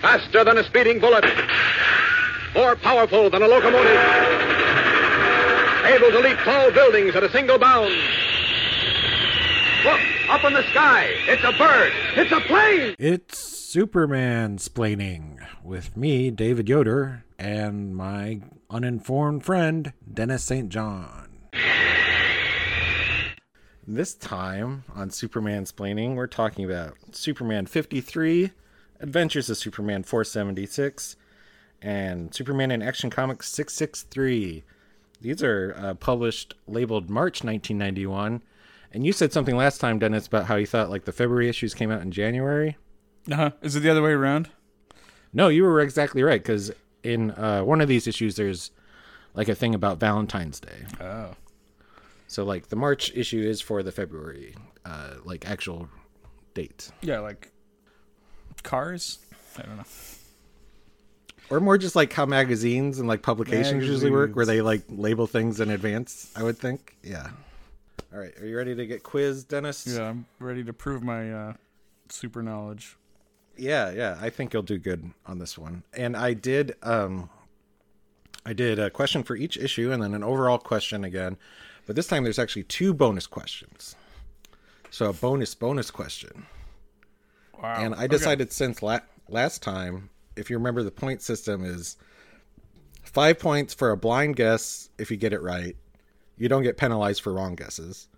Faster than a speeding bullet. More powerful than a locomotive. Able to leap tall buildings at a single bound. Look, up in the sky. It's a bird. It's a plane. It's Superman splaining with me, David Yoder, and my uninformed friend, Dennis St. John. This time on Superman splaining, we're talking about Superman 53, Adventures of Superman 476, and Superman in Action Comics 663. These are uh, published labeled March 1991. And you said something last time, Dennis, about how you thought like the February issues came out in January. Uh huh. Is it the other way around? No, you were exactly right because in uh, one of these issues, there's like a thing about Valentine's Day. Oh. So like the March issue is for the February, uh, like actual date, Yeah, like cars. I don't know. or more just like how magazines and like publications usually work, where they like label things in advance. I would think. Yeah. All right, are you ready to get quizzed, Dennis? Yeah, I'm ready to prove my uh, super knowledge. Yeah, yeah. I think you'll do good on this one. And I did um I did a question for each issue and then an overall question again. But this time there's actually two bonus questions. So a bonus bonus question. Wow. And I Okay. decided since la- last time, if you remember the point system is 5 points for a blind guess if you get it right. You don't get penalized for wrong guesses.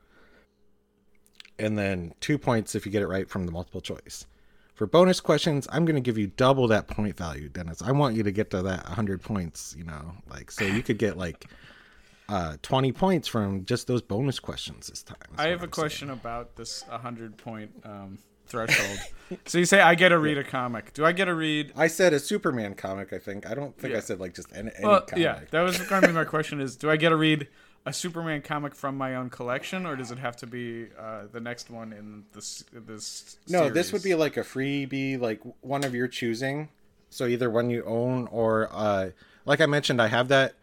And then 2 points if you get it right from the multiple choice. For bonus questions, I'm going to give you double that point value, Dennis. I want you to get to that 100 points, you know, like so you could get like uh 20 points from just those bonus questions this time. I have a I'm saying. question about this 100 point um, threshold. so you say I get to read a comic. Do I get to read? I said a Superman comic, I think. I don't think I said like just any, any Well, comic. yeah, that was going to be my question. Is do I get to read a Superman comic from my own collection, or does it have to be uh, the next one in this this? No, this would be like a freebie, like one of your choosing. So either one you own or, uh, like I mentioned, I have that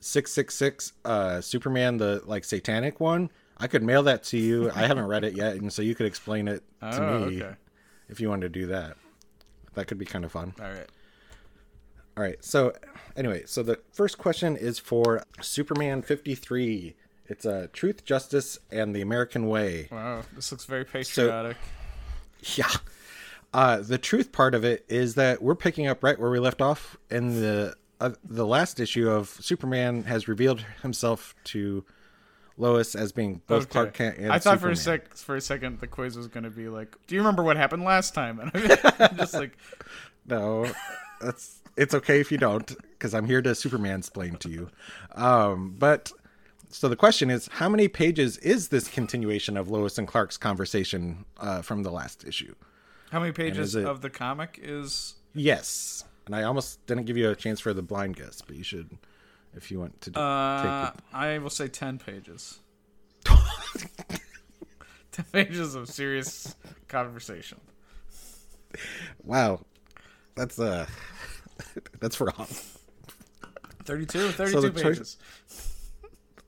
six six six uh Superman, the like satanic one. I could mail that to you. I haven't read it yet, and so you could explain it to Oh, me okay. if you wanted to do that. That could be kind of fun. All right. All right. So anyway, so the first question is for Superman fifty three. It's a uh, truth, justice, and the American way. Wow, this looks very patriotic. Yeah. Uh, the truth part of it is that we're picking up right where we left off in the uh, the last issue of Superman has revealed himself to Lois as being both Okay. Clark Kent and I thought for a sec, for a second, the quiz was going to be like, "Do you remember what happened last time?" And I'm just like, No, that's it's okay if you don't, because I'm here to Superman explain to you. Um, but so the question is, how many pages is this continuation of Lois and Clark's conversation uh, from the last issue? "How many pages it- of the comic is?" Yes, and I almost didn't give you a chance for the blind guess, but you should, if you want to do, Uh, take I will say ten pages. ten pages of serious conversation. Wow, that's uh, that's wrong. 32, 32 the choice- pages.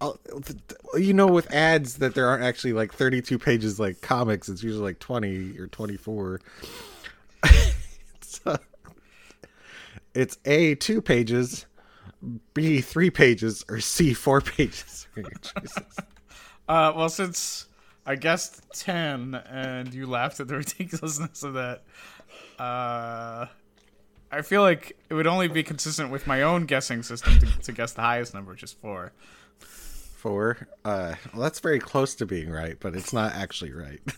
I'll- You know, with ads that there aren't actually like 32 pages like comics. It's usually like 20 or 24. it's, uh, it's A, two pages, B, three pages, or C, four pages. Uh, well, since I guessed ten, and you laughed at the ridiculousness of that, uh, I feel like it would only be consistent with my own guessing system to, to guess the highest number, which is four. Four. Uh, well, that's very close to being right, but it's not actually right.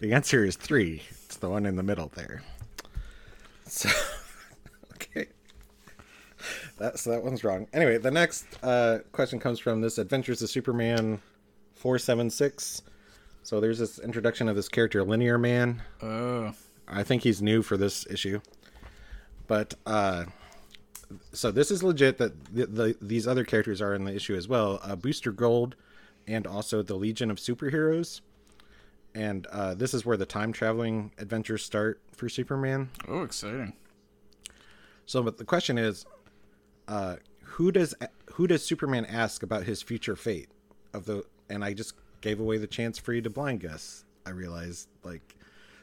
The answer is three. It's the one in the middle there. So. That, so that one's wrong. Anyway, the next uh, question comes from this Adventures of Superman 476. So there's this introduction of this character, Linear Man. Oh, I think he's new for this issue. But uh so this is legit that the, the, these other characters are in the issue as well. Uh, Booster Gold and also the Legion of Superheroes. And uh, this is where the time traveling adventures start for Superman. oh, exciting! So, but the question is, uh, who does who does Superman ask about his future fate of the? And I just gave away the chance for you to blind guess. I realized, like,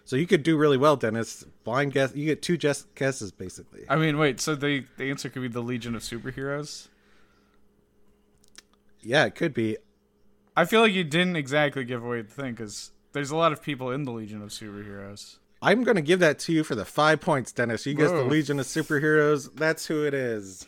So you could do really well, Dennis. Blind guess. You get two guess- guesses basically. I mean, wait. So the the answer could be the Legion of Superheroes. Yeah, it could be. I feel like you didn't exactly give away the thing because there's a lot of people in the Legion of Superheroes. I'm going to give that to you for the five points, Dennis. You guessed the Legion of Superheroes. That's who it is.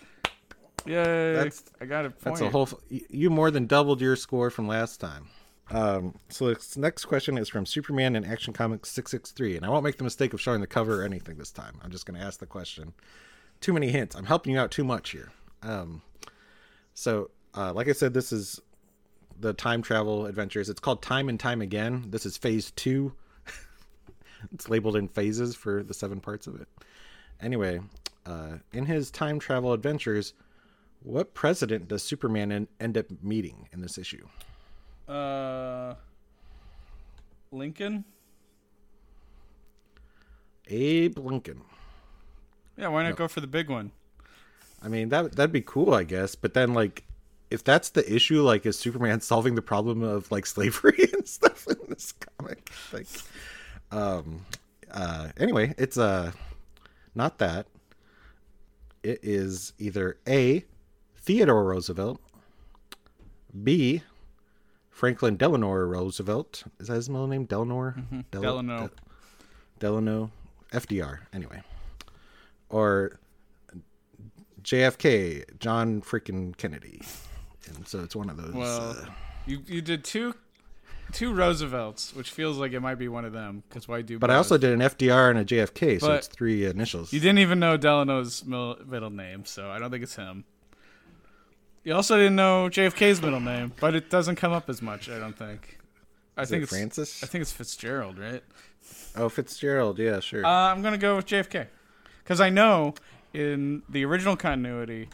Yay! That's- I got a point. That's a whole. f- y- You more than doubled your score from last time. Um, so this next question is from Superman in Action Comics six six three, and I won't make the mistake of showing the cover or anything this time. I'm just going to ask the question. Too many hints. I'm helping you out too much here. Um, so uh, like I said, this is the time travel adventures. It's called Time and Time Again. This is phase two. it's labeled in phases for the seven parts of it. Anyway, uh, in his time travel adventures, what president does Superman en- end up meeting in this issue? Uh, Lincoln. Abe Lincoln. Yeah, why not go for the big one? I mean that that'd be cool, I guess. But then, like, if that's the issue, like, is Superman solving the problem of like slavery and stuff in this comic? Like, um, uh, anyway, it's uh, not that. It is either A, Theodore Roosevelt, B, Franklin Delano Roosevelt. Is that his middle name? Delano. Del- Delano. Del- Delano, FDR. Anyway, or JFK, John freaking Kennedy. And so it's one of those. Well, uh, you you did two two Roosevelts, which feels like it might be one of them. Because why do? but I also did an FDR and a JFK, so But it's three initials. You didn't even know Delano's middle name, so I don't think it's him. You also didn't know JFK's middle name, but it doesn't come up as much. I don't think. I Is think it it's Francis? I think it's Fitzgerald, right? oh, Fitzgerald. Yeah, sure. Uh, I'm gonna go with JFK, because I know in the original continuity,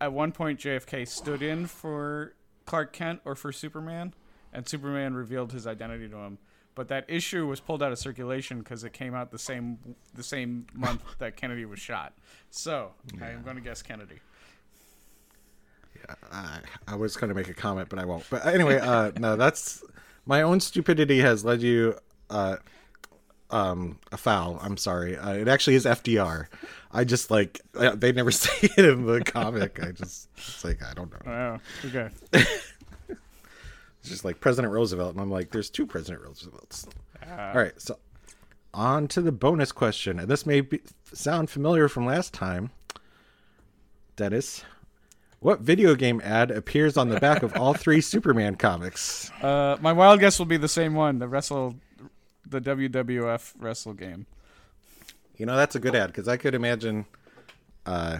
at one point JFK stood in for Clark Kent or for Superman, and Superman revealed his identity to him. But that issue was pulled out of circulation because it came out the same the same month that Kennedy was shot. So I am going to guess Kennedy. I, I was going to make a comment, but I won't. But anyway, uh, no, that's my own stupidity has led you uh, um, a foul. I'm sorry. Uh, it actually is FDR. I just like uh, they never say it in the comic. I just it's like I don't know. Oh, okay. It's just like President Roosevelt, and I'm like, there's two President Roosevelts. Uh, All right, so on to the bonus question, and this may be, sound familiar from last time. Dennis, what video game ad appears on the back of all three Superman comics? Uh, my wild guess will be the same one. The wrestle, the WWF wrestle game. You know, that's a good ad because I could imagine, uh,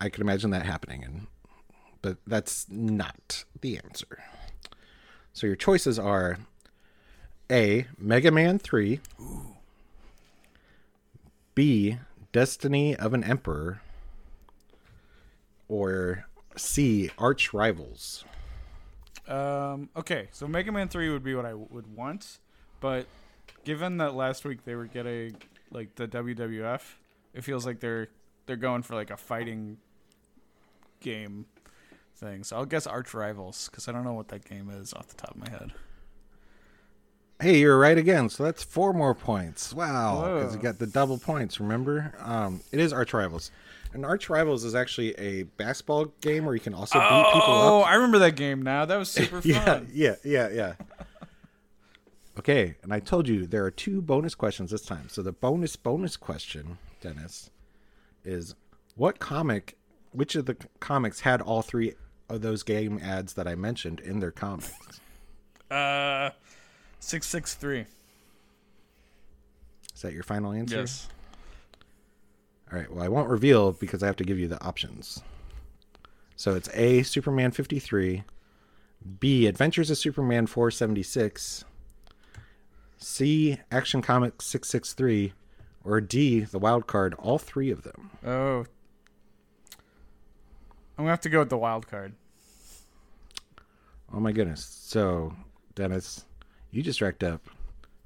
I could imagine that happening, and but that's not the answer. So your choices are A. Mega Man Three, B. Destiny of an Emperor, or C. Arch Rivals. Um, okay, so Mega Man Three would be what I would want, but given that last week they were getting like the WWF, it feels like they're they're going for like a fighting game thing. So I'll guess Arch Rivals because I don't know what that game is off the top of my head. Hey, you're right again. So that's four more points. Wow, because you got the double points. Remember, um, it is Arch Rivals, and Arch Rivals is actually a basketball game where you can also beat people up. Oh. I remember that game now. That was super Yeah, fun. yeah, yeah, yeah. Okay, and I told you there are two bonus questions this time. So the bonus bonus question, Dennis, is what comic? Which of the comics had all three of those game ads that I mentioned in their comics? Uh, six six three. Is that your final answer? Yes. All right. Well, I won't reveal because I have to give you the options. So it's A, Superman 53, B, Adventures of Superman 476, C, Action Comics 663, or D, the wild card, all three of them. Oh, I'm gonna have to go with the wild card. Oh my goodness. So, Dennis, you just racked up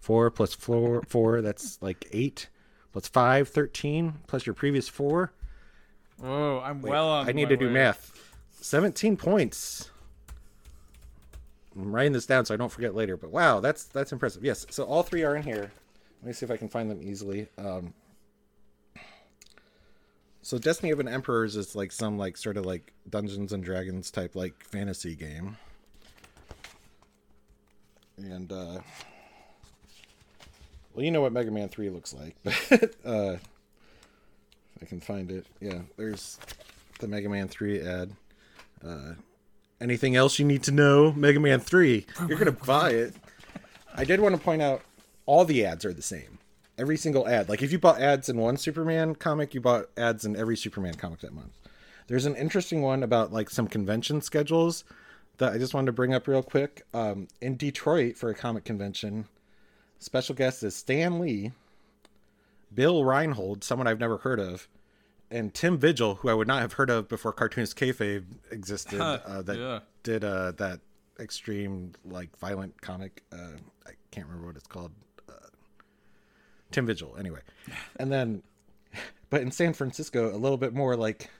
4 plus 4, four that's like 8, plus 5, 13, plus your previous 4. Whoa, I'm well on. I need to do math. 17 points. I'm writing this down so I don't forget later. But wow, that's that's impressive. Yes, so all three are in here. Let me see if I can find them easily. Um, so Destiny of an Emperors is like some like sort of like Dungeons and Dragons type like fantasy game. And uh well, you know what Mega Man 3 looks like, but uh I can find it. Yeah, there's the Mega Man 3 ad. Uh anything else you need to know? Mega Man 3. You're to buy it. I did want to point out all the ads are the same. Every single ad. Like if you bought ads in one Superman comic, you bought ads in every Superman comic that month. There's an interesting one about like some convention schedules that I just wanted to bring up real quick. Um, in Detroit for a comic convention, special guest is Stan Lee, Bill Reinhold, someone I've never heard of, and Tim Vigil, who I would not have heard of before Cartoonist Kayfabe existed. uh, that yeah. did uh, that extreme like violent comic. Uh, I can't remember what it's called. Uh, Tim Vigil, anyway. And then, but in San Francisco, a little bit more like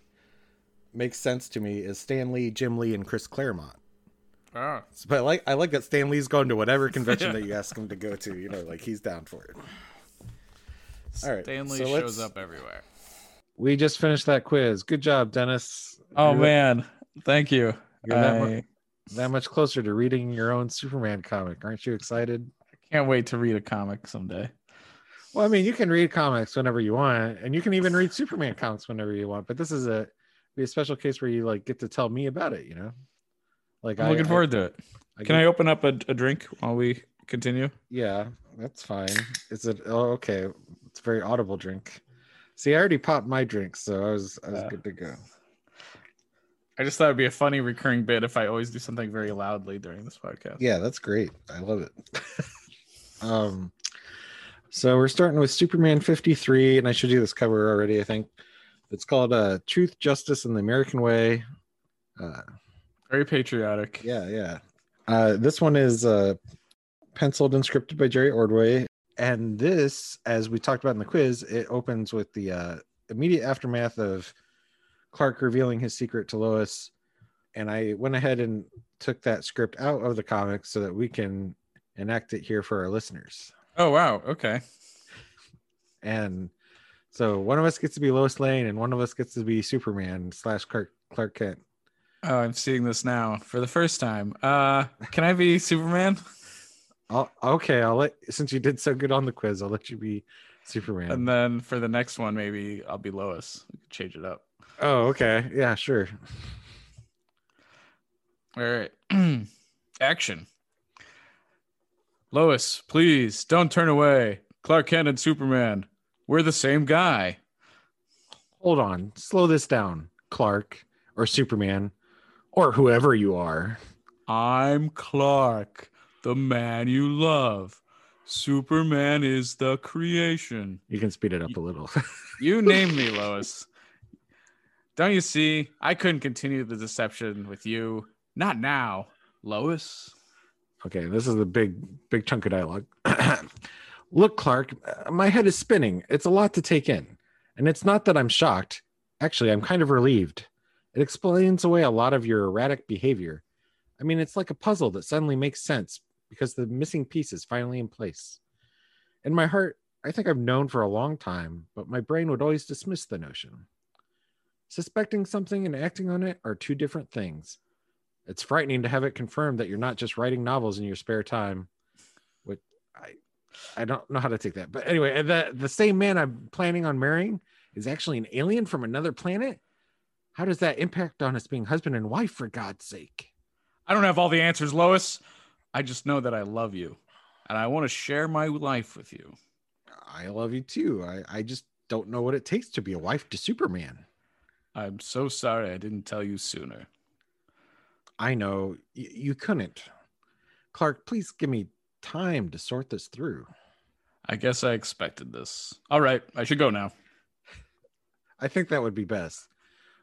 makes sense to me is Stan Lee, Jim Lee, and Chris Claremont. Ah, But I like I like that Stan Lee's going to whatever convention that you ask him to go to. You know, like he's down for it. All right, Stan Lee so shows up everywhere. We just finished that quiz. Good job, Dennis. Oh You're that- man, thank you. You're that, I mu- that much closer to reading your own Superman comic. Aren't you excited? I can't wait to read a comic someday. Well, I mean, you can read comics whenever you want, and you can even read Superman comics whenever you want. But this is a be a special case where you like get to tell me about it. You know, like I'm I- looking I- forward to it. I Can I open up a, a drink while we continue? Yeah, that's fine. Is it? Oh, okay. It's a very audible drink. See, I already popped my drink, so I was I was Uh, good to go. I just thought it'd be a funny recurring bit if I always do something very loudly during this podcast. Yeah, that's great. I love it. um, so we're starting with Superman 53, and I showed you this cover already. I think it's called uh, "Truth, Justice, and the American Way." Uh, Very patriotic. yeah, yeah. Uh, this one is uh, penciled and scripted by Jerry Ordway, and this, as we talked about in the quiz, it opens with the uh, immediate aftermath of Clark revealing his secret to Lois. And I went ahead and took that script out of the comics so that we can enact it here for our listeners. Oh wow. Okay. And so one of us gets to be Lois Lane, and one of us gets to be Superman slash Clark Clark Kent. Oh, I'm seeing this now for the first time. Uh, can I be Superman? I'll, okay, I'll let since you did so good on the quiz, I'll let you be Superman. And then for the next one, maybe I'll be Lois. We could change it up. oh, okay, yeah, sure. All right. Action. Lois, please don't turn away. Clark Kent and Superman. We're the same guy. Hold on, slow this down, Clark or Superman or whoever you are. I'm Clark, the man you love. Superman is the creation. You can speed it up a little. You name me, Lois. Don't you see? I couldn't continue the deception with you. Not now, Lois. okay, this is the big, big chunk of dialogue. Look, Clark, uh, my head is spinning. It's a lot to take in. And it's not that I'm shocked. Actually, I'm kind of relieved. It explains away a lot of your erratic behavior. I mean, it's like a puzzle that suddenly makes sense because the missing piece is finally in place. In my heart, I think I've known for a long time, but my brain would always dismiss the notion. Suspecting something and acting on it are two different things. It's frightening to have it confirmed that you're not just writing novels in your spare time. Which I I don't know how to take that. But anyway, the the same man I'm planning on marrying is actually an alien from another planet. How does that impact on us being husband and wife for God's sake? I don't have all the answers, Lois. I just know that I love you and I want to share my life with you. I love you too. I, I just don't know what it takes to be a wife to Superman. I'm so sorry I didn't tell you sooner. I know y- you couldn't. Clark, please give me time to sort this through. I guess I expected this. All right, I should go now. I think that would be best.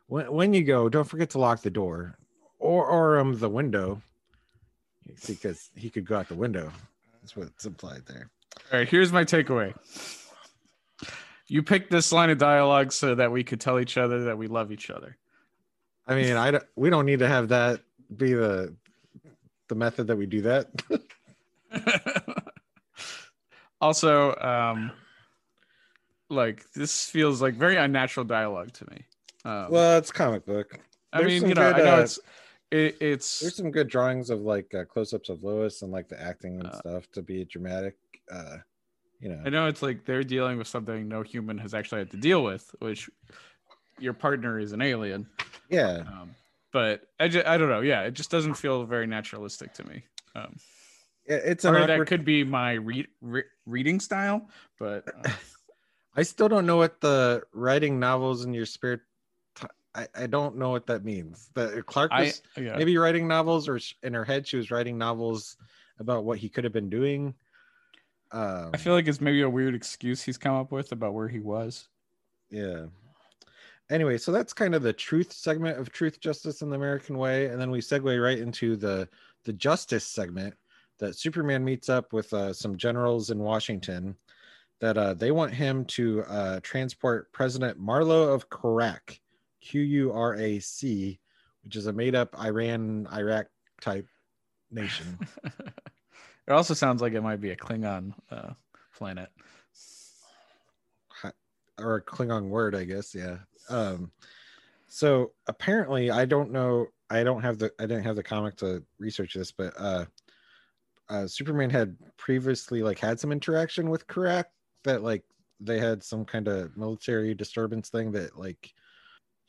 When when you go, don't forget to lock the door or or um the window. Because he could go out the window. That's what's implied there. All right, here's my takeaway. You picked this line of dialogue so that we could tell each other that we love each other. I mean, I don't, we don't need to have that be the the method that we do that. Also, um, like this feels like very unnatural dialogue to me. Um, Well, it's comic book. I there's mean, you know, good, I know uh, it's it, it's There's some good drawings of like uh, close-ups of Lois and like the acting and Uh, stuff to be dramatic. Uh, you know, I know it's like they're dealing with something no human has actually had to deal with, which your partner is an alien. yeah. Um, but I, ju- I don't know. Yeah, it just doesn't feel very naturalistic to me. Um, Yeah, It's or awkward. that could be my re- re- reading style, but uh, I still don't know what the writing novels in your spirit. I, I don't know what that means. That Clark I was yeah. maybe writing novels, or in her head she was writing novels about what he could have been doing. Um, I feel like it's maybe a weird excuse he's come up with about where he was. yeah. Anyway, so that's kind of the truth segment of Truth, Justice, and the American Way, and then we segue right into the the Justice segment that Superman meets up with uh, some generals in Washington that uh, they want him to uh, transport President Marlowe of Qurac, Q U R A C, which is a made up Iran Iraq type nation. it also sounds like it might be a Klingon uh, planet. or a Klingon word, I guess. Yeah. Um, so apparently, I don't know. I don't have the. I didn't have the comic to research this, but uh, uh, Superman had previously like had some interaction with Qurac that like they had some kind of military disturbance thing that like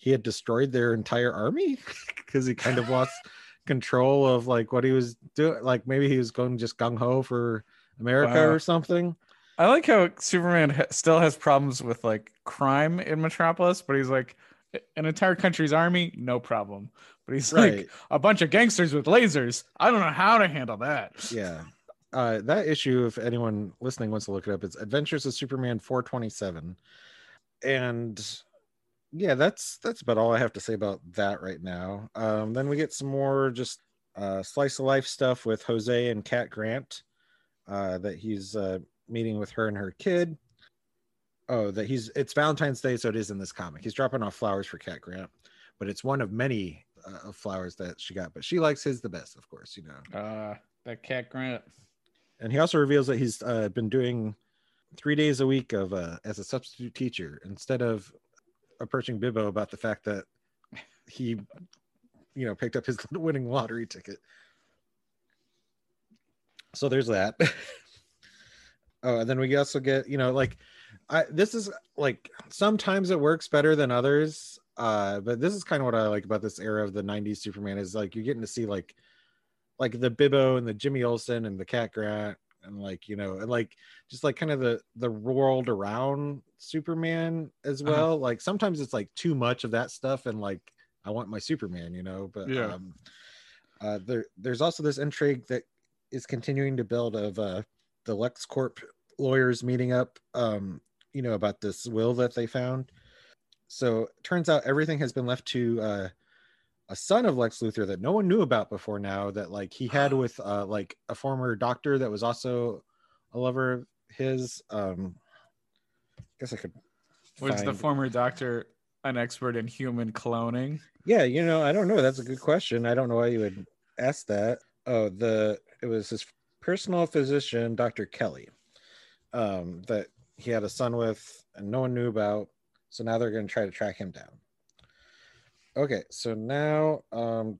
he had destroyed their entire army because he kind of lost control of like what he was doing. Like maybe he was going just gung ho for America Wow. or something. I like how Superman ha- still has problems with like crime in Metropolis, but he's like an entire country's army, no problem. But he's Right. like a bunch of gangsters with lasers. I don't know how to handle that. yeah uh that issue if anyone listening wants to look it up it's adventures of superman 427 and yeah that's that's about all i have to say about that right now. Um then we get some more just uh slice of life stuff with jose and cat grant uh that he's uh meeting with her and her kid. Oh that he's it's valentine's day so it is in this comic. He's dropping off flowers for cat grant but it's one of many uh, flowers that she got but she likes his the best of course you know. Uh, that cat Grant. and he also reveals that he's uh, been doing three days a week of uh, as a substitute teacher instead of approaching Bibbo about the fact that he, you know, picked up his winning lottery ticket. So there's that. oh, and then we also get, you know, like, I this is like sometimes it works better than others. Uh, but this is kind of what I like about this era of the '90s Superman is like you're getting to see like like the Bibbo and the Jimmy Olsen and the Cat Grant and like you know and like just like kind of the the world around Superman as Uh-huh. well. Like sometimes it's like too much of that stuff and like I want my Superman, you know. But Yeah. um, uh, there there's also this intrigue that is continuing to build of uh, the LexCorp lawyers meeting up, um, you know, about this will that they found. So turns out everything has been left to uh, a son of Lex Luthor that no one knew about before now that like he had with uh like a former doctor that was also a lover of his um I guess I could Was the former doctor an expert in human cloning? yeah you know I don't know that's a good question I don't know why you would ask that oh the it was his personal physician Dr. Kelly um that he had a son with and no one knew about so now they're going to try to track him down okay so now um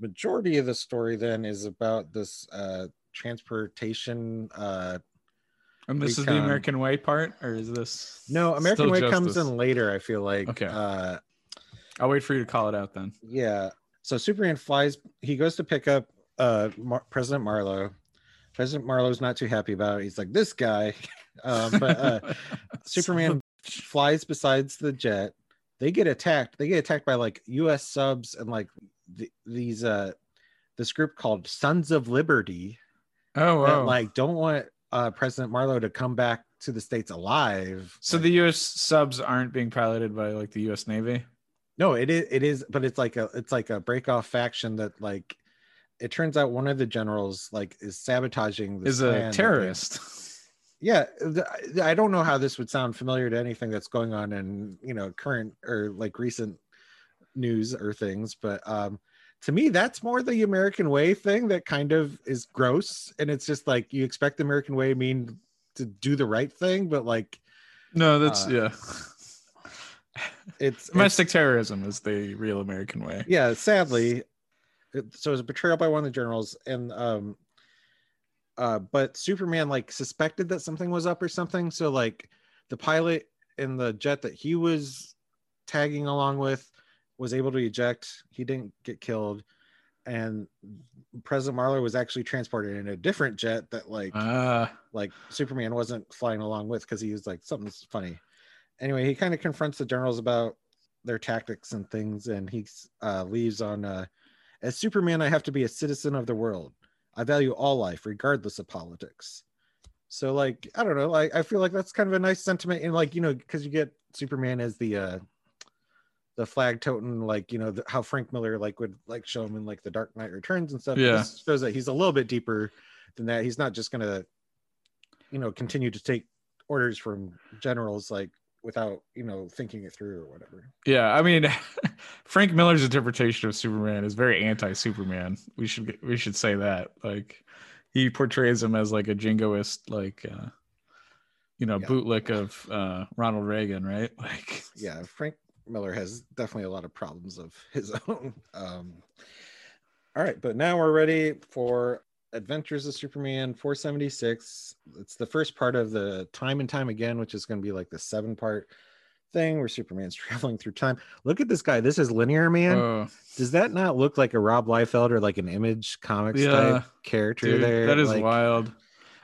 majority of the story then is about this uh transportation uh And this is the American Way part, or is this no american way comes in later i feel like Okay. uh I'll wait for you to call it out then. yeah so superman flies he goes to pick up uh Mar- president marlowe. President marlowe's not too happy about it. He's like this guy. Um but uh superman flies besides the jet they get attacked they get attacked by like us subs and like th- these uh this group called sons of liberty oh, that wow. like don't want uh president marlowe to come back to the states alive so Like, the U.S. subs aren't being piloted by like the U.S. Navy. no it is it is but it's like a it's like a break off faction that like it turns out one of the generals like is sabotaging Is a terrorist. yeah i don't know how this would sound familiar to anything that's going on in you know current or like recent news or things but um to me that's more the american way thing that kind of is gross and it's just like you expect the american way mean to do the right thing, but like No, that's Uh, yeah. it's, it's Domestic terrorism is the real American way. yeah, sadly. It, so it was a betrayal by one of the generals, and um, uh, but Superman like suspected that something was up or something. So like the pilot in the jet that he was tagging along with was able to eject. He didn't get killed, and President Marlowe was actually transported in a different jet that like Ah, like Superman wasn't flying along with because he was like something's funny. Anyway, he kind of confronts the generals about their tactics and things, and he uh, leaves on uh, as Superman. I have to be a citizen of the world. I value all life, regardless of politics. So, like, I don't know. I, I feel like that's kind of a nice sentiment, and like you know, because you get Superman as the uh, the flag toting, like you know the, how Frank Miller like would like show him in like the Dark Knight Returns and stuff. Yeah. This shows that he's a little bit deeper than that. He's not just gonna you know continue to take orders from generals like without you know thinking it through or whatever yeah. I mean, Frank Miller's interpretation of Superman is very anti-Superman. We should we should say that. Like, he portrays him as like a jingoist, like, uh, you know, Yeah. bootlick of uh, Ronald Reagan, right? Like, yeah frank miller has definitely a lot of problems of his own um all right but now we're ready for adventures of superman 476 it's the first part of the time and time again which is going to be like the seven part thing where superman's traveling through time. Look at this guy. This is linear man. Oh, does that not look like a rob liefeld or like an image comics Yeah, type character dude, there? that is like, wild.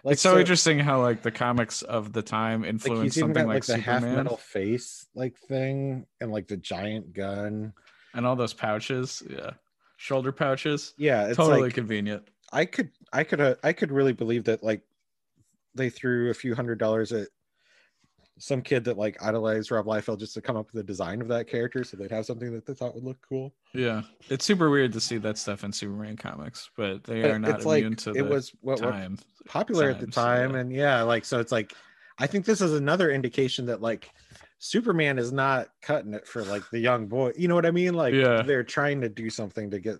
like it's so, interesting how like the comics of the time like influence he's something got like, like, the half metal face like thing and like the giant gun. And all those pouches. Yeah, shoulder pouches. yeah it's totally like convenient. I could i could uh, i could really believe that like they threw a few hundred dollars at some kid that like idolized rob liefeld just to come up with the design of that character so they'd have something that they thought would look cool Yeah, it's super weird to see that stuff in Superman comics, but they But are not it's like immune to it was what, time. popular at the time yeah. and yeah like so it's like i think this is another indication that like superman is not cutting it for like the young boy you know what i mean like Yeah. they're trying to do something to get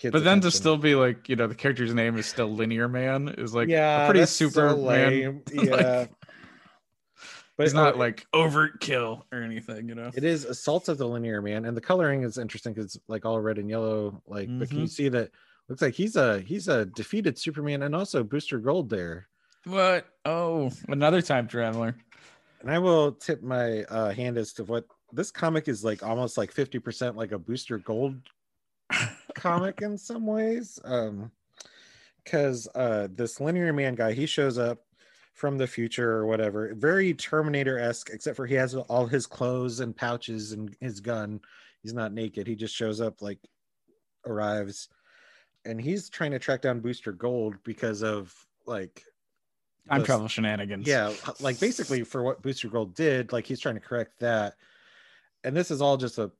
kids But then to still be like, you know, the character's name is still Linear Man is like yeah a pretty super so lame. yeah but He's not like overkill or anything, you know. it is assaults of the linear man and the coloring is interesting because like all red and yellow like but can you Mhm. see that looks like he's a he's a defeated superman and also booster gold there What? Oh, another time traveler. and i will tip my uh hand as to what this comic is like almost like 50% like a booster gold comic in some ways um because uh this linear man guy he shows up from the future or whatever very terminator-esque except for he has all his clothes and pouches and his gun. He's not naked. He just shows up like arrives and he's trying to track down booster gold because of like Time the- travel shenanigans. yeah like basically for what booster gold did like he's trying to correct that. And this is all just a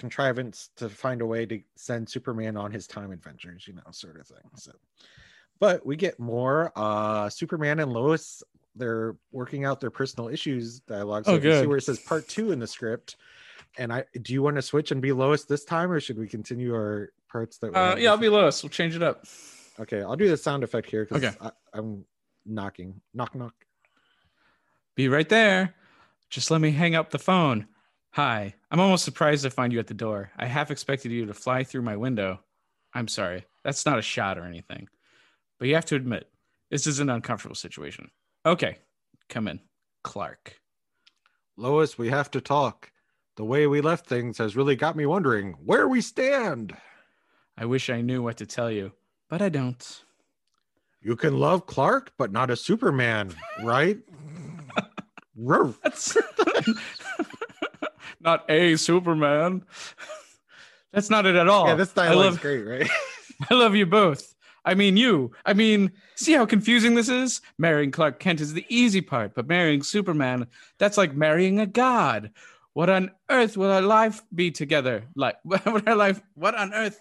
contrivance to find a way to send superman on his time adventures you know sort of thing so but we get more uh superman and lois they're working out their personal issues dialogue so Oh, you see good. where it says part two in the script and i do you want to switch and be lois this time or should we continue our parts that Uh, yeah, I'll be? Lois. We'll change it up. okay i'll do the sound effect here because Okay. i'm knocking knock knock Be right there. Just let me hang up the phone. Hi. I'm almost surprised to find you at the door. I half expected you to fly through my window. I'm sorry. That's not a shot or anything. But you have to admit, this is an uncomfortable situation. Okay. Come in. Clark. Lois, we have to talk. The way we left things has really got me wondering where we stand. I wish I knew what to tell you, but I don't. You can love Clark, but not a Superman, right? Ruff. That's not a Superman. That's not it at all. yeah, this I dialogue's love, great, right? I love you both. I mean, you. I mean, see how confusing this is? Marrying Clark Kent is the easy part, but marrying Superman, that's like marrying a god. What on earth will our life be together like? What our life? What on earth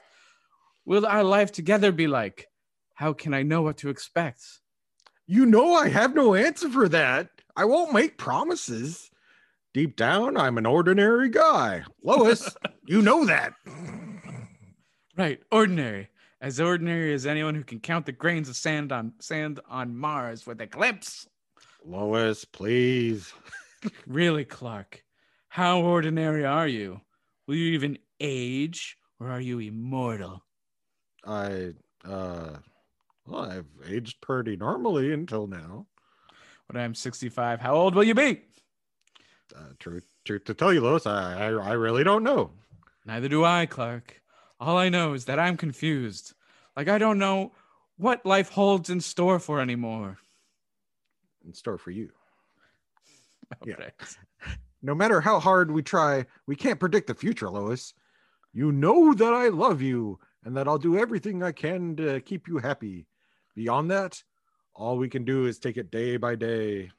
will our life together be like? How can I know what to expect? you know, I have no answer for that. I won't make promises. Deep down, I'm an ordinary guy. Lois, you know that. Right, ordinary. As ordinary as anyone who can count the grains of sand on sand on Mars with a glimpse. Lois, please. Really, Clark? How ordinary are you? Will you even age, or are you immortal? I uh well, I've aged pretty normally until now. When I'm 65, how old will you be? Uh, truth, truth to tell you, Lois, I, I I really don't know. Neither do I, Clark. All I know is that I'm confused. Like I don't know what life holds in store for anymore. In store for you. Yeah. No matter how hard we try, we can't predict the future, Lois. You know that I love you and that I'll do everything I can to keep you happy. Beyond that, all we can do is take it day by day.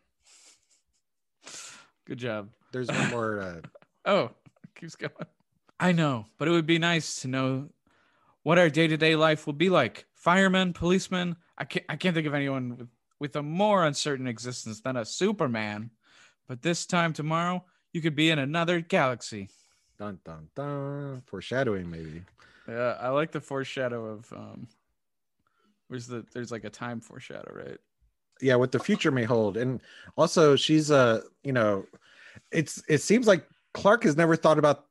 Good job. There's one more. Uh, Oh, keeps going. I know, but it would be nice to know what our day-to-day life will be like. Firemen, policemen. I can't. I can't think of anyone with, with a more uncertain existence than a Superman. But this time tomorrow, you could be in another galaxy. dun dun dun. Foreshadowing, maybe. Yeah, I like the foreshadow of um. Where's the? There's like a time foreshadow, right? Yeah what the future may hold. And also she's uh you know it's it seems like clark has never thought about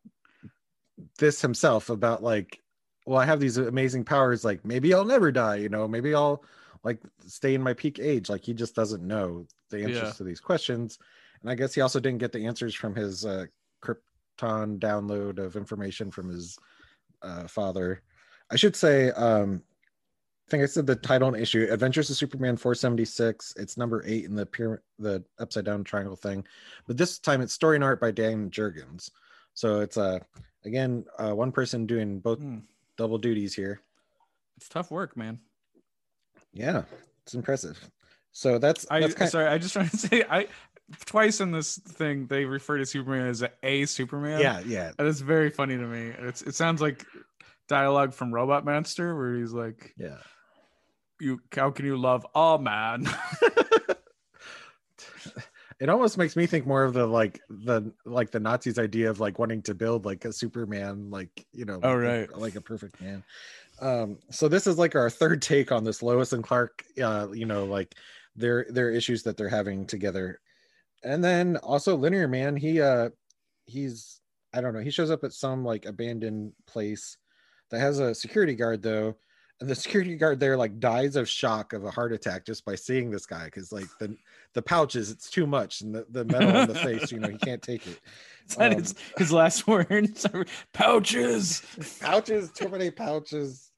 this himself about like well i have these amazing powers like maybe i'll never die you know maybe i'll like stay in my peak age. Like he just doesn't know the answers Yeah. to these questions. And i guess he also didn't get the answers from his uh krypton download of information from his uh father. I should say um I think I said the title and issue, Adventures of Superman 476. It's number eight in the pyramid, the upside down triangle thing, but this time it's story and art by Dan Jurgens. So it's uh again uh, one person doing both Hmm. double duties here. It's tough work, man. Yeah, it's impressive. So that's I that's kind sorry. I just trying to say I twice in this thing they refer to Superman as a, a Superman. yeah yeah And it's very funny to me. It's it sounds like dialogue from Robot Monster where he's like, yeah. "You, how can you love a man?" It almost makes me think more of the like the like the Nazis idea of like wanting to build like a Superman, like you know, Oh, right. like a perfect man. Um, so this is like our third take on this Lois and Clark, uh, you know, like their their issues that they're having together, and then also Linear Man, he uh he's I don't know, he shows up at some like abandoned place that has a security guard though, the security guard there like dies of shock of a heart attack just by seeing this guy because like the the pouches it's too much and the, the metal on the face you know he can't take it that Um, is his last words. Pouches. pouches too many pouches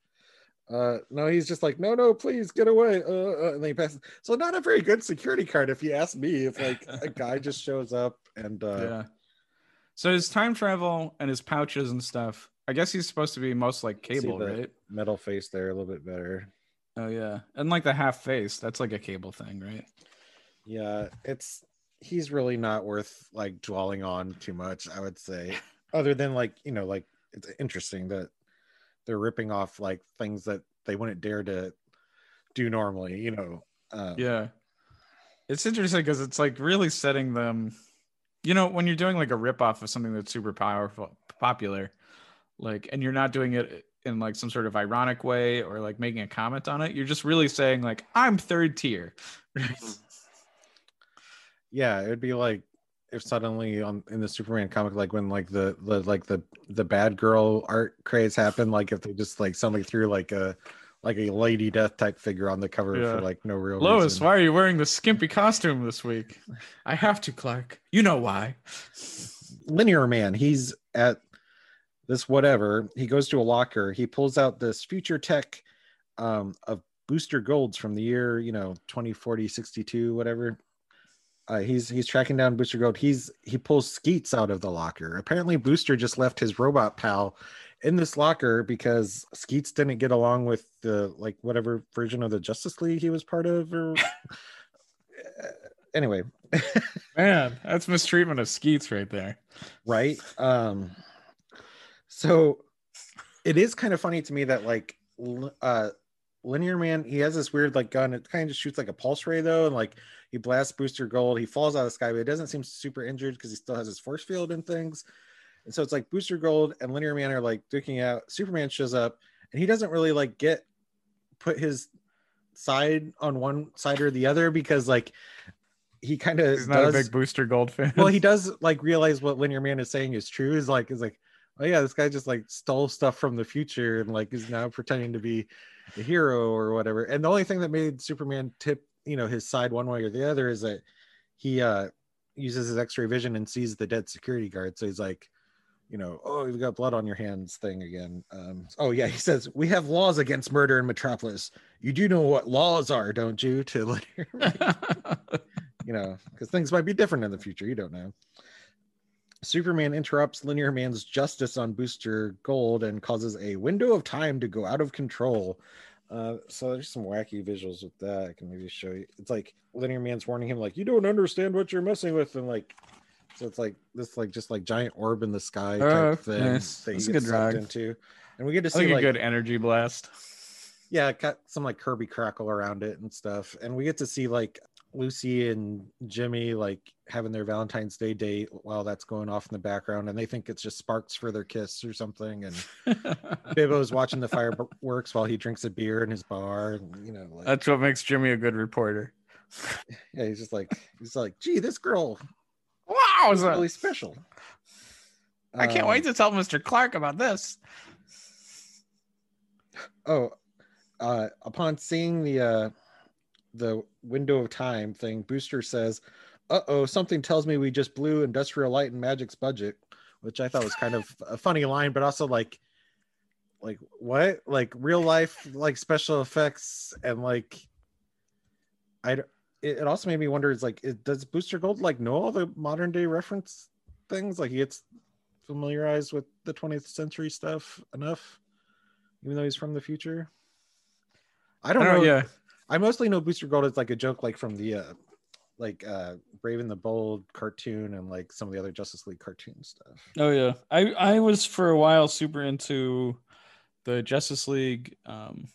uh no he's just like no no please get away uh, uh, and then he passes so not a very good security card if you ask me if like a guy just shows up and uh yeah. So his time travel and his pouches and stuff. I guess he's supposed to be most like cable, right? metal face there a little bit better Oh yeah, and like the half face. That's like a cable thing, right? yeah it's he's really not worth like dwelling on too much i would say other than like you know like it's interesting that they're ripping off like things that they wouldn't dare to do normally you know um, Yeah. It's interesting because it's like really setting them. You know, when you're doing like a ripoff of something that's super powerful, popular, like, and you're not doing it in like some sort of ironic way or like making a comment on it, you're just really saying like, I'm third tier. Hmm. yeah it would be like if suddenly on in the superman comic like when like the the like the the bad girl art craze happened like if they just like somebody threw like a like a lady death type figure on the cover Yeah. for like no real Lois, reason. why are you wearing this skimpy costume this week? I have to, Clark. You know why. linear man he's at this whatever he goes to a locker he pulls out this future tech um of booster golds from the year you know 2040 62 whatever. Uh, he's he's tracking down booster gold. He's he pulls skeets out of the locker. Apparently booster just left his robot pal in this locker because skeets didn't get along with the like whatever version of the justice league he was part of or anyway. Man, that's mistreatment of Skeets right there. right? Um so it is kind of funny to me that like uh linear man he has this weird like gun it kind of just shoots like a pulse ray though and like he blasts booster gold he falls out of the sky but it doesn't seem super injured because he still has his force field and things and so it's like booster gold and linear man are like duking out superman shows up and he doesn't really like get put his side on one side or the other because like he kind of He's not does. a big Booster Gold fan. well, he does like realize what Linear Man is saying is true. Is like, is like, oh yeah, this guy just like stole stuff from the future and like is now pretending to be a hero or whatever. And the only thing that made Superman tip, you know, his side one way or the other is that he uh uses his X-ray vision and sees the dead security guard. So he's like, you know, oh, you've got blood on your hands thing again. Um, oh yeah, he says we have laws against murder in Metropolis. You do know what laws are, don't you? To you know, because things might be different in the future. You don't know. Superman interrupts Linear Man's justice on Booster Gold and causes a window of time to go out of control. Uh, so there's some wacky visuals with that. I can maybe show you. It's like Linear Man's warning him, like, you don't understand what you're messing with, and like, so it's like this, like just like giant orb in the sky type Oh, thing nice. that That's you get sucked into, and we get to see like a good energy blast. yeah, got some like Kirby crackle around it and stuff. And we get to see like Lucy and Jimmy like having their Valentine's Day date while that's going off in the background, and they think it's just sparks for their kiss or something. And Bibbo's watching the fireworks while he drinks a beer in his bar. And, you know, like That's what makes Jimmy a good reporter. yeah, he's just like he's like, gee, this girl Wow, is really special. I can't Um, wait to tell Mr. Clark about this. Oh, uh, upon seeing the uh, the window of time thing, Booster says, "Uh oh, something tells me we just blew Industrial Light and Magic's budget," which I thought was kind of a funny line, but also like, like what? Like real life, like special effects and like, I. It, also made me wonder: is like, it, does Booster Gold like know all the modern day reference things? Like he gets familiarized with the 20th century stuff enough, even though he's from the future. I don't, I don't know. Yeah, I mostly know Booster Gold is like a joke, like from the uh, like uh, Brave and the Bold cartoon and like some of the other Justice League cartoon stuff. Oh yeah, I I was for a while super into the Justice League. Um,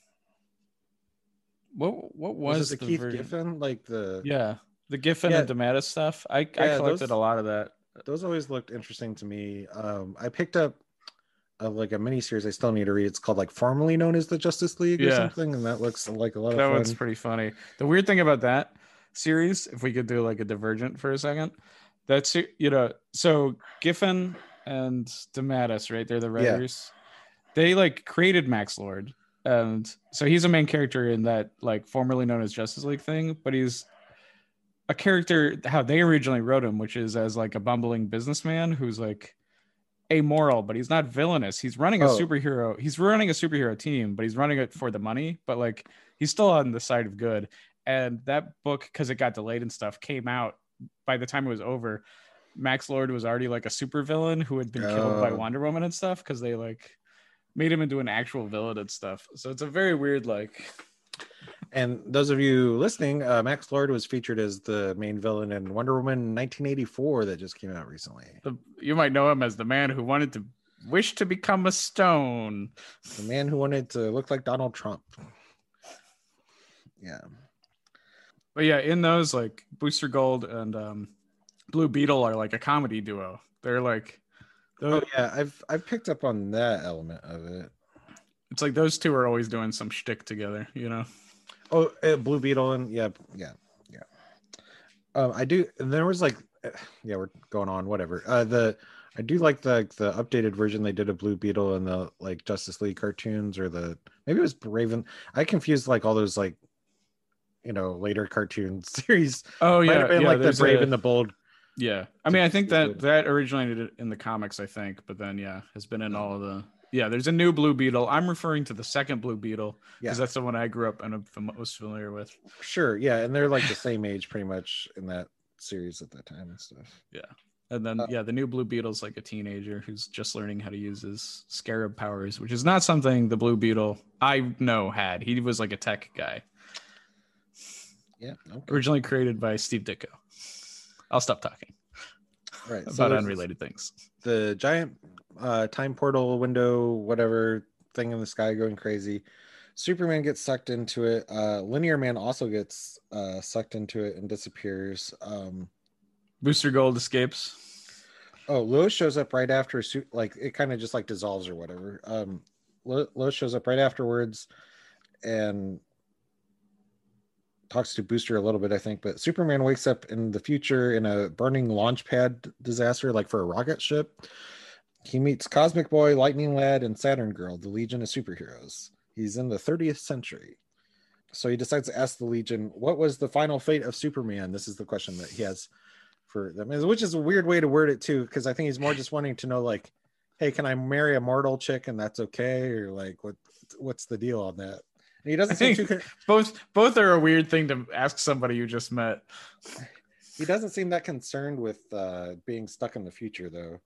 what what was, Was, the, the Keith version? Giffen? Like the Yeah, the Giffen Yeah. and DeMatteis stuff. I I collected those- a lot of that. those always looked interesting to me. Um, I picked up uh, like a mini series I still need to read. It's called like formerly known as the Justice League or something, and that looks like a lot of that fun. one's pretty funny. The weird thing about that series, if we could do like a divergent for a second, that's you know, so Giffen and DeMatteis, right? They're the Yeah. writers. They like created Max Lord, and so he's a main character in that like formerly known as Justice League thing, but he's a character how they originally wrote him, which is as like a bumbling businessman who's like amoral, but he's not villainous. He's running a Oh. superhero. He's running a superhero team, but he's running it for the money. But like he's still on the side of good. And that book, because it got delayed and stuff, came out by the time it was over. Max Lord was already like a supervillain who had been killed by Oh. Wonder Woman and stuff because they like made him into an actual villain and stuff. So it's a very weird like And those of you listening, uh, Max Lord was featured as the main villain in Wonder Woman 1984 that just came out recently. the, you might know him as the man who wanted to wish to become a stone. The man who wanted to look like Donald Trump. Yeah. But yeah, in those like Booster Gold and um, Blue Beetle are like a comedy duo. They're like, Oh yeah, I've I've picked up on that element of it. it's like those two are always doing some shtick together, you know. Oh, uh, Blue Beetle and yeah, yeah, yeah. Um, I do. And there was like, uh, yeah, we're going on. Whatever. Uh, the I do like the the updated version they did of Blue Beetle and the like Justice League cartoons or the maybe it was Raven. I confused like all those like, you know, later cartoon series. Oh Might yeah, have been yeah, like the Brave a- and the Bold. Yeah, I mean, I think that that originated in the comics, I think, but then yeah, has been in all of the. Yeah, there's a new Blue Beetle. I'm referring to the second Blue Beetle Yeah, because that's the one I grew up and I'm most familiar with. sure. Yeah, and they're like the same age pretty much in that series at that time and stuff. Yeah, and then Uh, yeah, the new Blue Beetle's like a teenager who's just learning how to use his scarab powers, which is not something the Blue Beetle I know had. He was like a tech guy, Yeah. Okay. originally created by Steve Ditko. I'll stop talking Right. about there's- unrelated things. the giant uh, time portal window, whatever thing in the sky going crazy. Superman gets sucked into it. Uh, Linear Man also gets uh, sucked into it and disappears. Um, Booster Gold escapes. oh, Lois shows up right after. Like it kind of just like dissolves or whatever. Um, Lois shows up right afterwards, and talks to Booster a little bit, I think. But Superman wakes up in the future in a burning launch pad disaster, like for a rocket ship. He meets Cosmic Boy, Lightning Lad, and Saturn Girl, the Legion of Superheroes. He's in the 30th century. So he decides to ask the Legion, what was the final fate of Superman? This is the question that he has for them, which is a weird way to word it too, because I think he's more just wanting to know, like, hey, can I marry a mortal chick and that's okay? Or like what what's the deal on that? And he doesn't I seem too both both are a weird thing to ask somebody you just met. he doesn't seem that concerned with uh, being stuck in the future though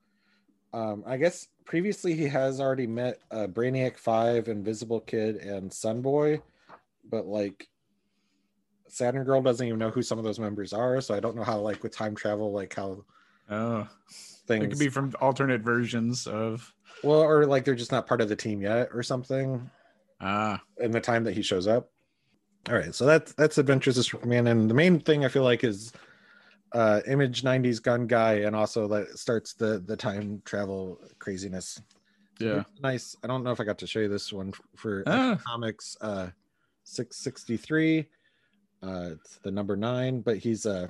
um, i guess previously he has already met uh, brainiac 5 invisible kid and sunboy but like saturn girl doesn't even know who some of those members are so i don't know how like with time travel like how Oh, things it could be from alternate versions of. well or like they're just not part of the team yet or something Ah, in the time that he shows up. All right, so that's that's Adventures of Superman, and the main thing I feel like is uh image 90s gun guy and also that starts the the time travel craziness yeah. nice i don't know if i got to show you this one for Ah. comics uh 663 uh it's the number nine but he's uh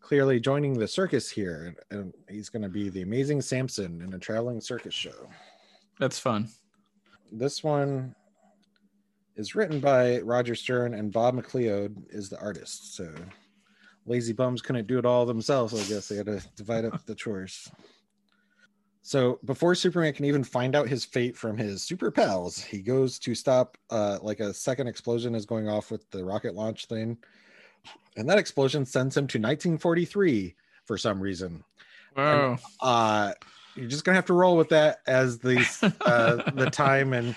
clearly joining the circus here and, and he's going to be the amazing samson in a traveling circus show That's fun. this one is written by Roger Stern and Bob McLeod is the artist. So lazy bums couldn't do it all themselves. So I guess they had to divide up the chores. So before Superman can even find out his fate from his super pals, he goes to stop uh, like a second explosion is going off with the rocket launch thing. And that explosion sends him to 1943 for some reason Wow. uh you're just gonna have to roll with that as the uh the time and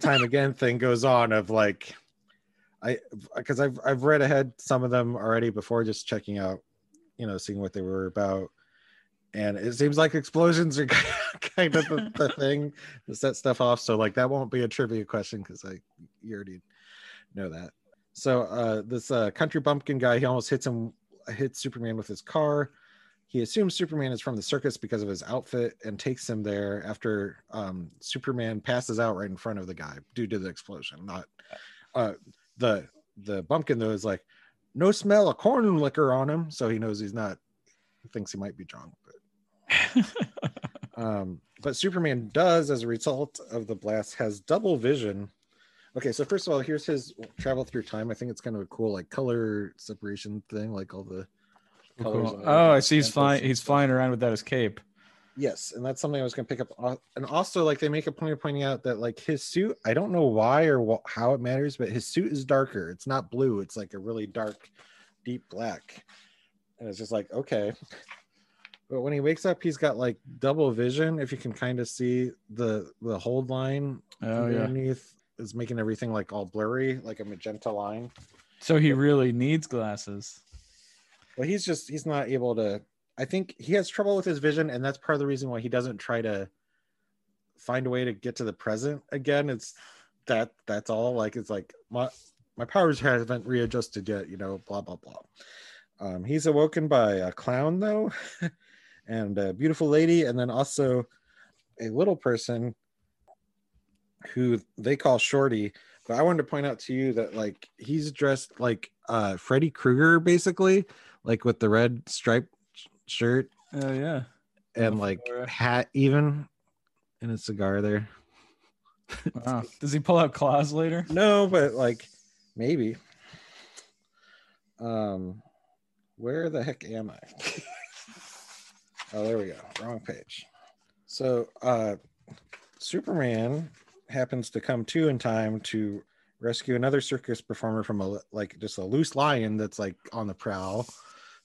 time again thing goes on of like i because i've i've read ahead some of them already before just checking out you know seeing what they were about. And it seems like explosions are kind of the, the thing to set stuff off. So like that won't be a trivia question because i you already know that. So uh this uh country bumpkin guy he almost hits him hits superman with his car. He assumes Superman is from the circus because of his outfit and takes him there after um, Superman passes out right in front of the guy due to the explosion. Not uh, the the bumpkin though is like no smell of corn liquor on him, so he knows he's not. He thinks he might be drunk, but um, but Superman does, as a result of the blast, has double vision. Okay, so first of all, here's his travel through time. I think it's kind of a cool like color separation thing, like all the colors. Cool. Oh, I see. He's flying. He's flying around without his cape. Yes, and that's something I was going to pick up. And also, like they make a point of pointing out that like his suit, I don't know why or wh- how it matters, but his suit is darker. It's not blue. It's like a really dark, deep black. And it's just like okay. But when he wakes up, he's got like double vision. If you can kind of see the the hold line Oh yeah. underneath is making everything like all blurry, like a magenta line. So he really needs glasses. Well, he's just he's not able to. I think he has trouble with his vision, and that's part of the reason why he doesn't try to find a way to get to the present again. It's that that's all. Like it's like my my powers haven't readjusted yet. You know, blah blah blah. Um, he's awoken by a clown though, and a beautiful lady, and then also a little person who they call Shorty. But I wanted to point out to you that like he's dressed like uh Freddy Krueger basically, like with the red striped sh- shirt Oh yeah. and like hat even and a cigar there. Wow. Does he pull out claws later? No, but like maybe. Um where the heck am I? oh, there we go. Wrong page. So uh Superman happens to come to in time to rescue another circus performer from a like just a loose lion that's like on the prowl.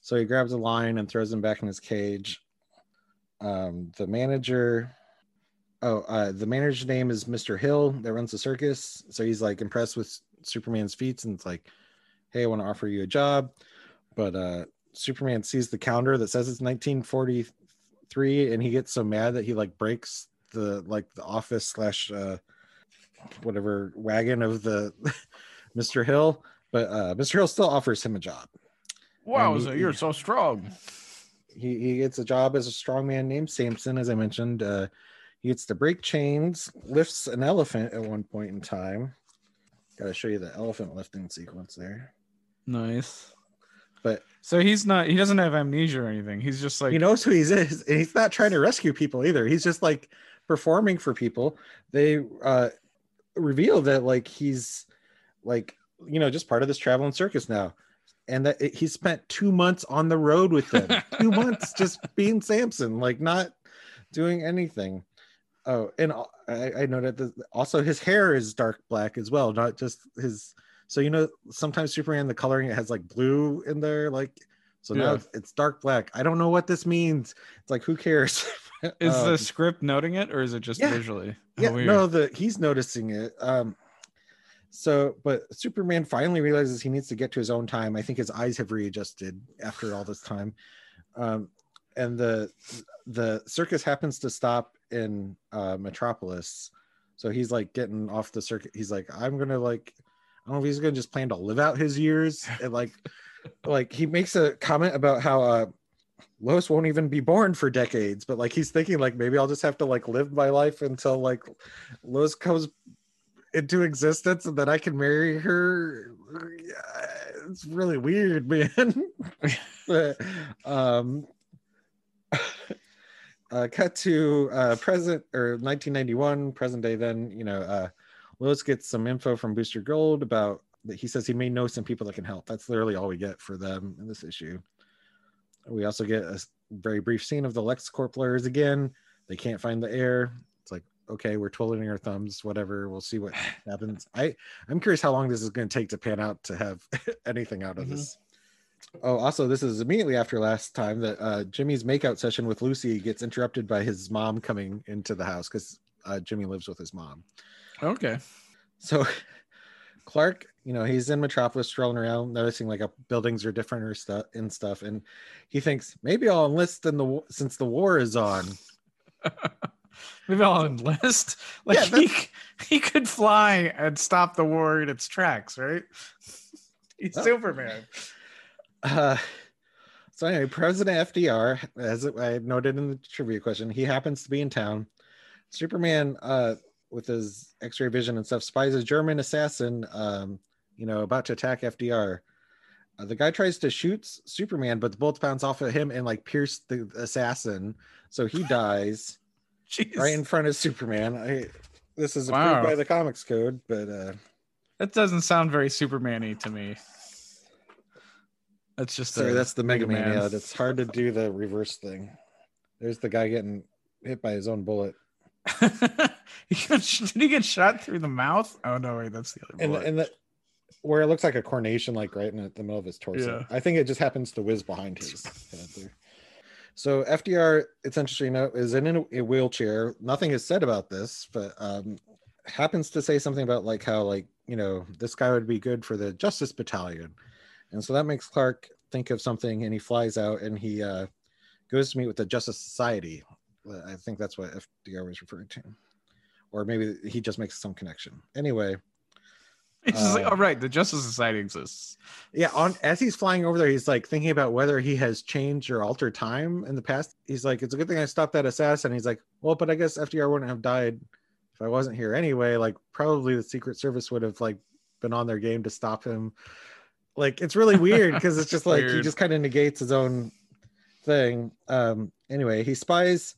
So he grabs a lion and throws him back in his cage. Um, the manager, oh, uh, the manager's name is Mr. Hill that runs the circus. So he's like impressed with Superman's feats and it's like, hey, I want to offer you a job. But uh, Superman sees the calendar that says it's 1943 and he gets so mad that he like breaks the like the office slash uh, whatever wagon of the Mr. Hill. But uh, Mr. Hill still offers him a job. Wow, so he- you're so strong. he, he gets a job as a strongman named Samson, as I mentioned. Uh, he gets to break chains, lifts an elephant at one point in time. Got to show you the elephant lifting sequence there. Nice. But So he's not. He doesn't have amnesia or anything. He's just like he knows who he is, and he's not trying to rescue people either. He's just like performing for people. They uh reveal that like he's like you know just part of this traveling circus now, and that it, he spent two months on the road with them. two months just being Samson, like not doing anything. Oh, and I, I noted that also his hair is dark black as well, not just his. So you know, sometimes Superman the coloring it has like blue in there, like so now Yeah. it's, it's dark black. I don't know what this means. It's like who cares? Is Um, the script noting it or is it just yeah. visually? Yeah weird. no the he's noticing it um so but superman finally realizes he needs to get to his own time. I think his eyes have readjusted after all this time. Um and the the circus happens to stop in uh metropolis. So he's like getting off the circuit. He's like i'm gonna like i don't know if he's gonna just plan to live out his years. And like like he makes a comment about how uh Lois won't even be born for decades, but like he's thinking like maybe I'll just have to like live my life until like Lois comes into existence and that I can marry her. It's really weird, man. but, um uh cut to uh present or 1991 present day then you know uh Lois gets some info from Booster Gold about that he says he may know some people that can help. That's literally all we get for them in this issue. We also get a very brief scene of the LexCorp lawyers again. They can't find the heir. Okay, we're twiddling our thumbs, whatever. We'll see what happens. I I'm curious how long this is going to take to pan out to have anything out of Mhm. this. Oh, also, this is immediately after last time that uh, Jimmy's makeout session with Lucy gets interrupted by his mom coming into the house because uh, Jimmy lives with his mom. Okay. So Clark, you know, he's in Metropolis strolling around, noticing like buildings are different or stuff and stuff, and he thinks maybe I'll enlist in the since the war is on. Maybe I'll enlist. Like Yeah, he, he could fly and stop the war in its tracks, right? He's Oh. Superman. Uh, so anyway, President FDR, as I noted in the trivia question, he happens to be in town. Superman, uh, with his X-ray vision and stuff, spies a German assassin, um, you know, about to attack FDR. Uh, the guy tries to shoot Superman, but the bullets bounce off of him and like pierce the assassin, so he dies Jeez. right in front of Superman. I, this is Wow. approved by the Comics Code, but uh, That doesn't sound very Superman-y to me. That's just sorry, that's the Mega Man. Man. It's hard to do the reverse thing. There's the guy getting hit by his own bullet. he got, did he get shot through the mouth? Oh no, wait, that's the other and bullet. and the where it looks like a coronation, like right in the middle of his torso. Yeah. I think it just happens to whiz behind his head there. So FDR, it's interesting to note, is in a wheelchair. Nothing is said about this, but um, happens to say something about like how like you know this guy would be good for the Justice Battalion, and so that makes Clark think of something, and he flies out and he uh, goes to meet with the Justice Society. I think that's what FDR was referring to, or maybe he just makes some connection. Anyway. He's just like, oh right, the Justice Society exists. Yeah, on as he's flying over there, he's like thinking about whether he has changed or altered time in the past. He's like, "It's a good thing I stopped that assassin." He's like, "Well, but I guess FDR wouldn't have died if I wasn't here anyway. Like, probably the Secret Service would have like been on their game to stop him." Like, it's really weird because it's just like he just kind of negates his own thing. Um, anyway, he spies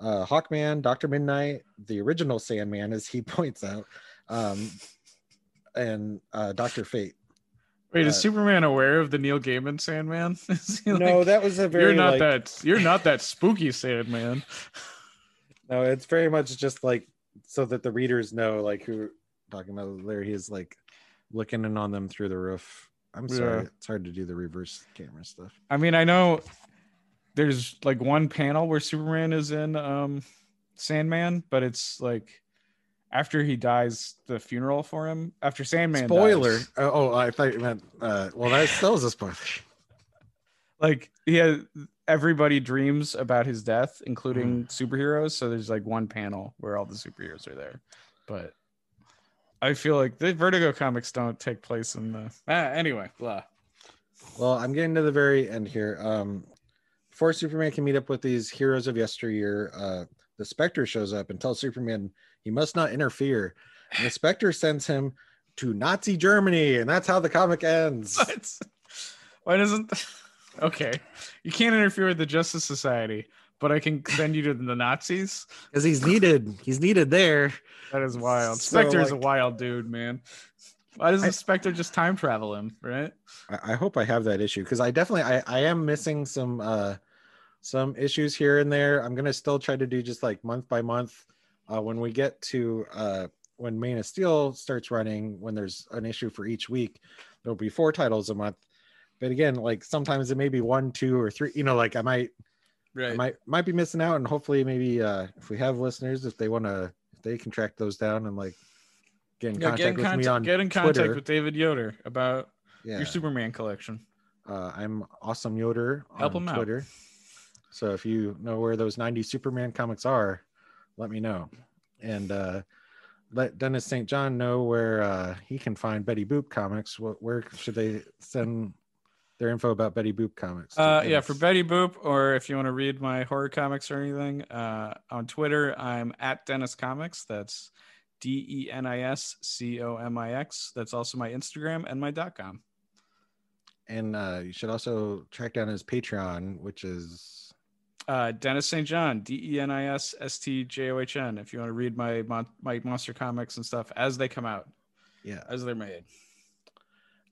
uh, Hawkman, Doctor Midnight, the original Sandman, as he points out, um, and uh, Doctor Fate. Wait, is uh, Superman aware of the Neil Gaiman Sandman? Is he no, that was a very you're not like, that you're not that spooky Sandman. No, it's very much just like so that the readers know like who talking about there he is like looking in on them through the roof. I'm sorry, Yeah. it's hard to do the reverse camera stuff. I mean, I know there's like one panel where Superman is in um Sandman, but it's like after he dies, the funeral for him after Sandman. Spoiler. dies. Oh, oh, I thought you meant uh well that still is a spoiler. like he has everybody dreams about his death, including Mm. superheroes. So there's like one panel where all the superheroes are there, but I feel like the Vertigo comics don't take place in the. Ah, anyway, blah. Well, I'm getting to the very end here. Um before Superman can meet up with these heroes of yesteryear, uh the Spectre shows up and tells Superman he must not interfere. And the Spectre sends him to Nazi Germany, and that's how the comic ends. What? Why doesn't? Okay, you can't interfere with the Justice Society, but I can send you to the Nazis. Because he's needed. He's needed there. That is wild. So, Spectre is a wild dude, man. Why doesn't I- Spectre just time travel him? Right? I, I hope I have that issue because I definitely I, I am missing some uh some issues here and there. I'm gonna still try to do just like month by month. Uh, when we get to uh when Man of Steel starts running, when there's an issue for each week, there'll be four titles a month. But again, like sometimes it may be one, two, or three. You know, like I might I Right. might might be missing out, and hopefully maybe uh if we have listeners, if they want to, if they can track those down and like get in Yeah, contact get in with contact. me on get in contact Twitter. with David Yoder about yeah. your Superman collection. Uh, I'm awesome Yoder on Help him out. Twitter. So if you know where those 90 Superman comics are, let me know. And uh, let Denis St. John know where uh, he can find Betty Boop comics. What, where should they send their info about Betty Boop comics? Uh, yeah, for Betty Boop, or if you want to read my horror comics or anything, uh, on Twitter, I'm at Denis Comix. That's D E N I S C O M I X. That's also my Instagram and my dot com. And uh, you should also track down his Patreon, which is Uh, Denis St. John, D E N I S S T J O H N. If you want to read my mon- my monster comics and stuff as they come out, yeah. as they're made.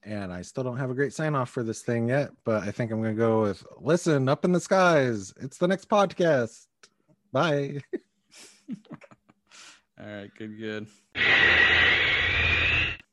And I still don't have a great sign off for this thing yet, but I think I'm going to go with listen up in the skies. It's the next podcast. Bye. All right, good, good.